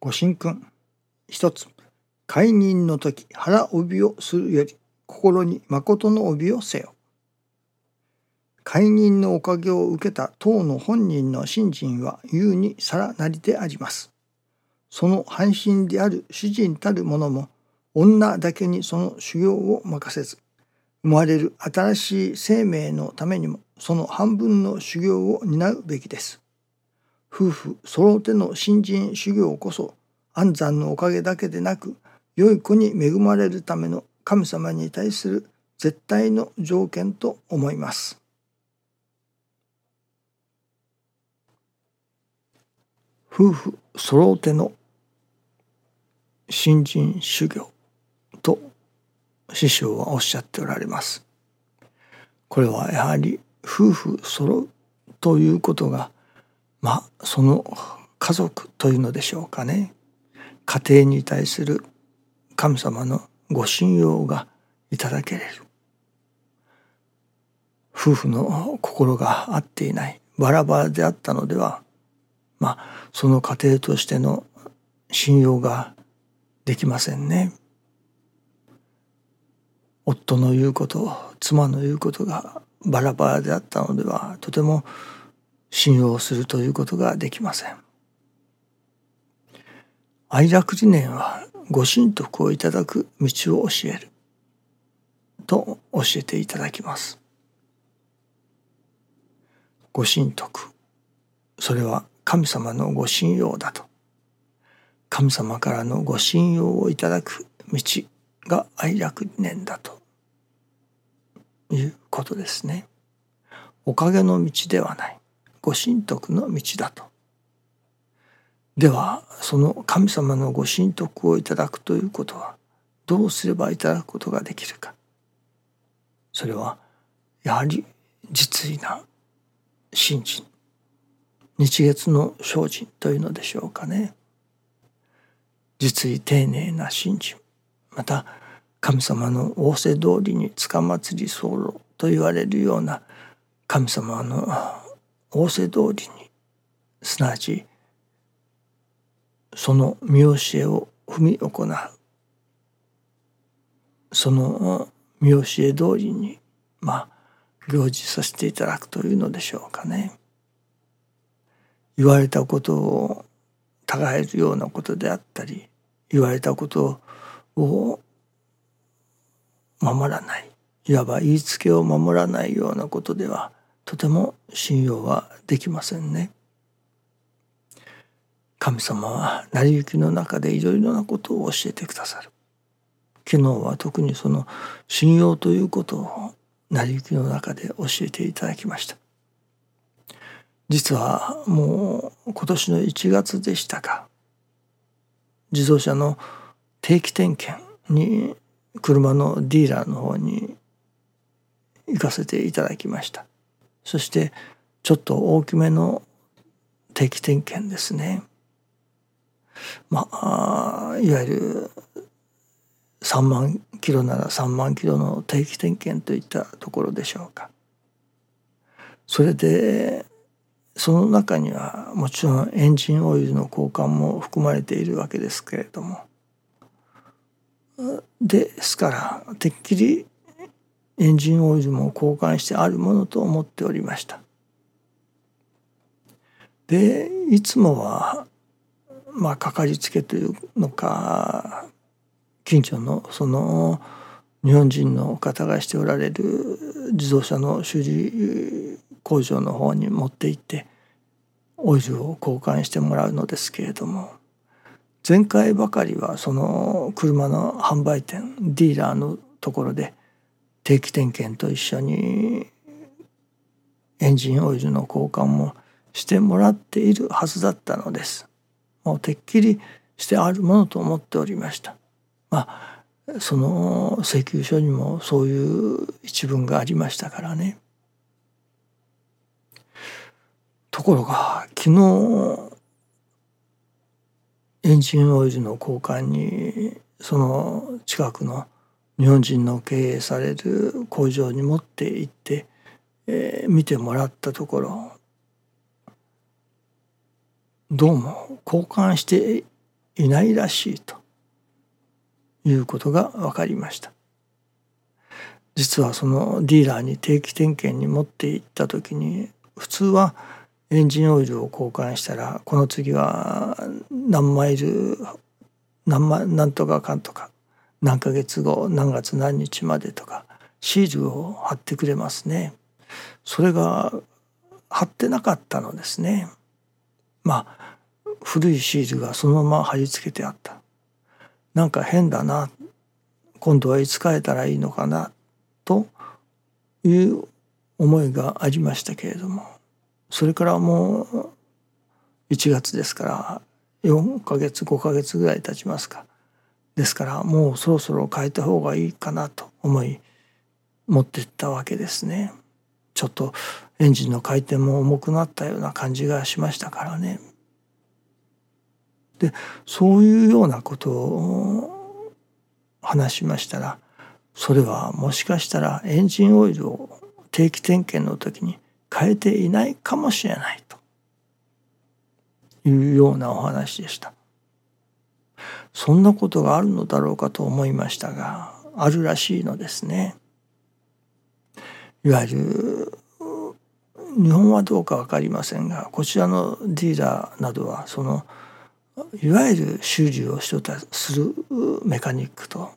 ご神君。一つ解任の時腹帯をするより心に誠の帯をせよ解任のおかげを受けた当の本人の信心は優にさらなりであります。その半身である主人たる者も女だけにその修行を任せず生まれる新しい生命のためにもその半分の修行を担うべきです。夫婦揃うての新人修行こそ安産のおかげだけでなく良い子に恵まれるための神様に対する絶対の条件と思います。夫婦揃うての新人修行と師匠はおっしゃっておられます。これはやはり夫婦揃うということがまあその家族というのでしょうかね。家庭に対する神様のご信用がいただけれる。夫婦の心が合っていない。バラバラであったのではまあその家庭としての信用ができませんね。夫の言うこと妻の言うことがバラバラであったのではとても信用するということができません。愛楽理念はご神徳をいただく道を教えると教えていただきます。ご神徳それは神様のご信用だと神様からのご信用をいただく道が愛楽理念だということですね。おかげの道ではないご神徳の道だと。ではその神様のご神徳をいただくということはどうすればいただくことができるか。それはやはり実意な信心日月の精進というのでしょうかね。実意丁寧な信心また神様の仰せ通りにつかまつり候と言われるような神様の仰せ通りにすなわちその見教えを踏み行うその見教え通りにまあ行事させていただくというのでしょうかね。言われたことをたがえるようなことであったり言われたことを守らないいわば言いつけを守らないようなことではとても信用はできませんね。神様は成り行きの中でいろいろなことを教えてくださる。昨日は特にその信用ということを成り行きの中で教えていただきました。実はもう今年の1月でしたか自動車の定期点検に車のディーラーの方に行かせていただきましたそしてちょっと大きめの定期点検ですね。まあいわゆる3万キロなら3万キロの定期点検といったところでしょうか。それでその中にはもちろんエンジンオイルの交換も含まれているわけですけれども。ですからてっきりエンジンオイルも交換してあるものと思っておりました。でいつもはまあかかりつけというのか近所のその日本人の方がしておられる自動車の修理工場の方に持って行ってオイルを交換してもらうのですけれども前回ばかりはその車の販売店ディーラーのところで定期点検と一緒にエンジンオイルの交換もしてもらっているはずだったのです。もうてっきりしてあるものと思っておりました。まあその請求書にもそういう一文がありましたからね。ところが昨日エンジンオイルの交換にその近くの日本人の経営される工場に持って行って、えー、見てもらったところどうも交換していないらしいということが分かりました。実はそのディーラーに定期点検に持って行った時に普通はエンジンオイルを交換したらこの次は何マイル何マ何とかかんとか何ヶ月後何月何日までとかシールを貼ってくれますね。それが貼ってなかったのですね。まあ古いシールがそのまま貼り付けてあった。なんか変だな今度はいつ変えたらいいのかなという思いがありましたけれどもそれからもう1月ですから4ヶ月5ヶ月ぐらい経ちますかですからもうそろそろ変えた方がいいかなと思い持ってったわけですね。ちょっとエンジンの回転も重くなったような感じがしましたからね。でそういうようなことを話しましたらそれはもしかしたらエンジンオイルを定期点検の時に変えていないかもしれないというようなお話でした。そんなことがあるのだろうかと思いましたがあるらしいのですね。いわゆる日本はどうか分かりませんがこちらのディーラーなどはそのいわゆる修理をしとたするメカニックと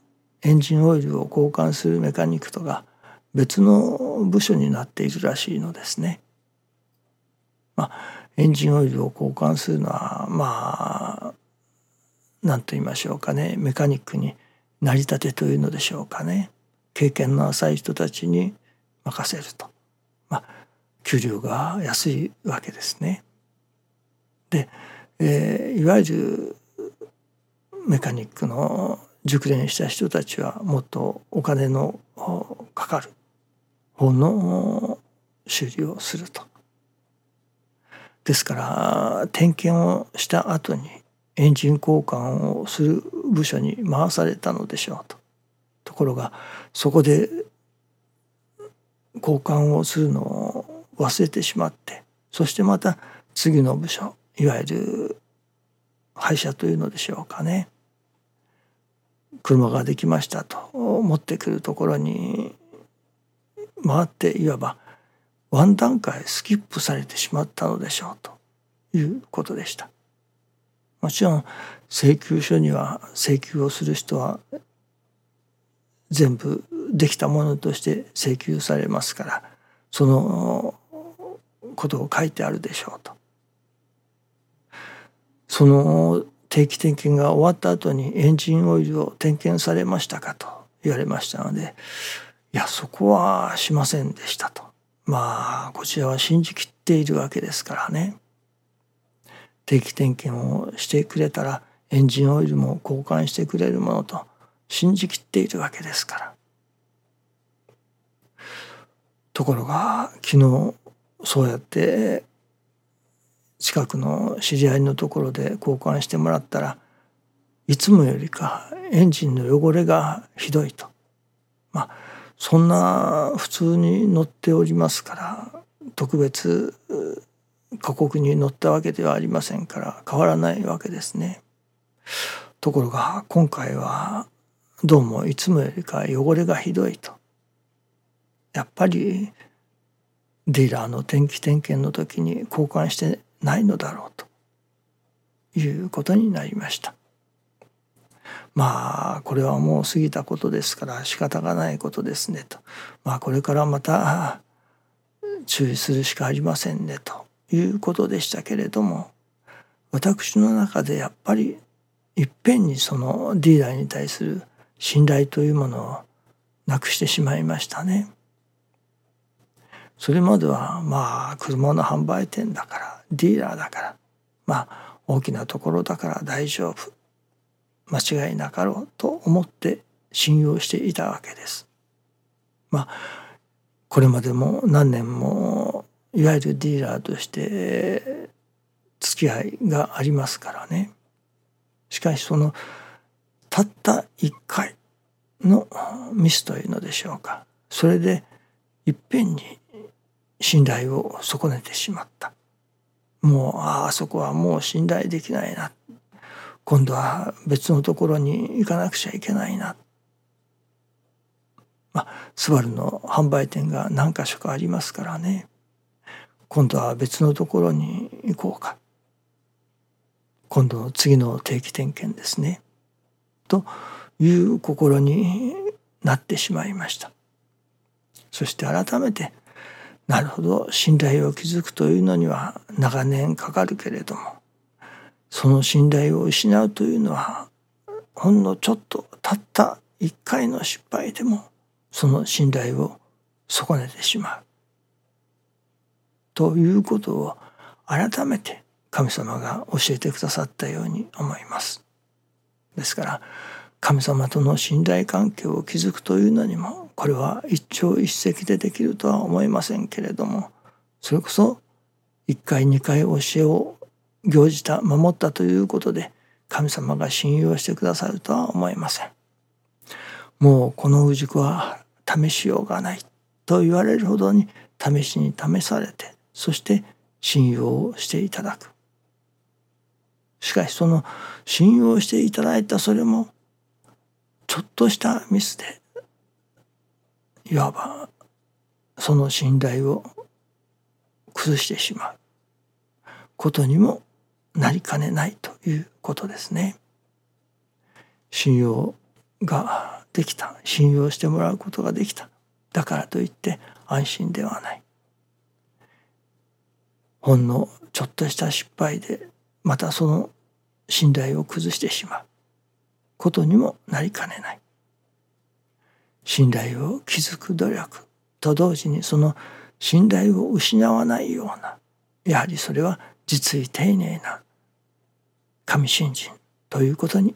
エンジンオイルを交換するメカニックとが別の部署になっているらしいのですね。まあ、エンジンオイルを交換するのはまあ何と言いましょうかねメカニックに成り立てというのでしょうかね経験の浅い人たちに任せると、まあ、給料が安いわけですね。で、えー、いわゆるメカニックの熟練した人たちはもっとお金のかかる方の修理をすると。ですから点検をした後にエンジン交換をする部署に回されたのでしょうと。ところがそこで交換をするのを忘れてしまってそしてまた次の部署いわゆる廃車というのでしょうかね車ができましたと持ってくるところに回っていわばワン段階スキップされてしまったのでしょうということでした。もちろん請求書には請求をする人は全部できたものとして請求されますからそのことを書いてあるでしょうと。その定期点検が終わった後にエンジンオイルを点検されましたかと言われましたのでいやそこはしませんでしたとまあこちらは信じきっているわけですからね定期点検をしてくれたらエンジンオイルも交換してくれるものと信じきっているわけですから。ところが昨日そうやって近くの知り合いのところで交換してもらったらいつもよりかエンジンの汚れがひどいと。まあそんな普通に乗っておりますから特別過酷に乗ったわけではありませんから変わらないわけですね。ところが今回はどうもいつもよりか汚れがひどいと。やっぱりディーラーの電気点検の時に交換してないのだろうということになりました。まあこれはもう過ぎたことですから仕方がないことですねとまあこれからまた注意するしかありませんねということでしたけれども私の中でやっぱりいっぺんにそのディーラーに対する信頼というものをなくしてしまいましたね。それまではまあ車の販売店だからディーラーだからまあ大きなところだから大丈夫間違いなかろうと思って信用していたわけです。まあこれまでも何年もいわゆるディーラーとして付き合いがありますからねしかしそのたった一回のミスというのでしょうかそれでいっぺんに信頼を損ねてしまったもうああそこはもう信頼できないな今度は別のところに行かなくちゃいけないな。まあ、スバルの販売店が何か所かありますからね。今度は別のところに行こうか。今度の次の定期点検ですね。という心になってしまいました。そして改めてなるほど信頼を築くというのには長年かかるけれどもその信頼を失うというのはほんのちょっとたった一回の失敗でもその信頼を損ねてしまう。ということを改めて神様が教えてくださったように思います。ですから神様との信頼関係を築くというのにもこれは一朝一夕でできるとは思いませんけれどもそれこそ一回二回教えを行じた守ったということで神様が信用してくださるとは思いません。もうこの氏子は試しようがないと言われるほどに試しに試されてそして信用をしていただく。しかしその信用していただいたそれもちょっとしたミスでいわばその信頼を崩してしまう。ことにもなりかねないということですね。信用ができた。信用してもらうことができた。だからといって安心ではない。ほんのちょっとした失敗でまたその信頼を崩してしまうことにもなりかねない信頼を築く努力と同時にその信頼を失わないようなやはりそれは実に丁寧な神信心ということに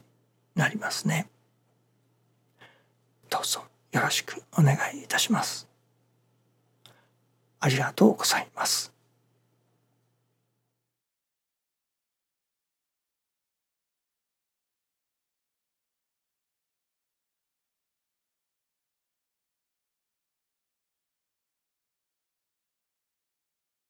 なりますね。どうぞよろしくお願いいたします。ありがとうございます。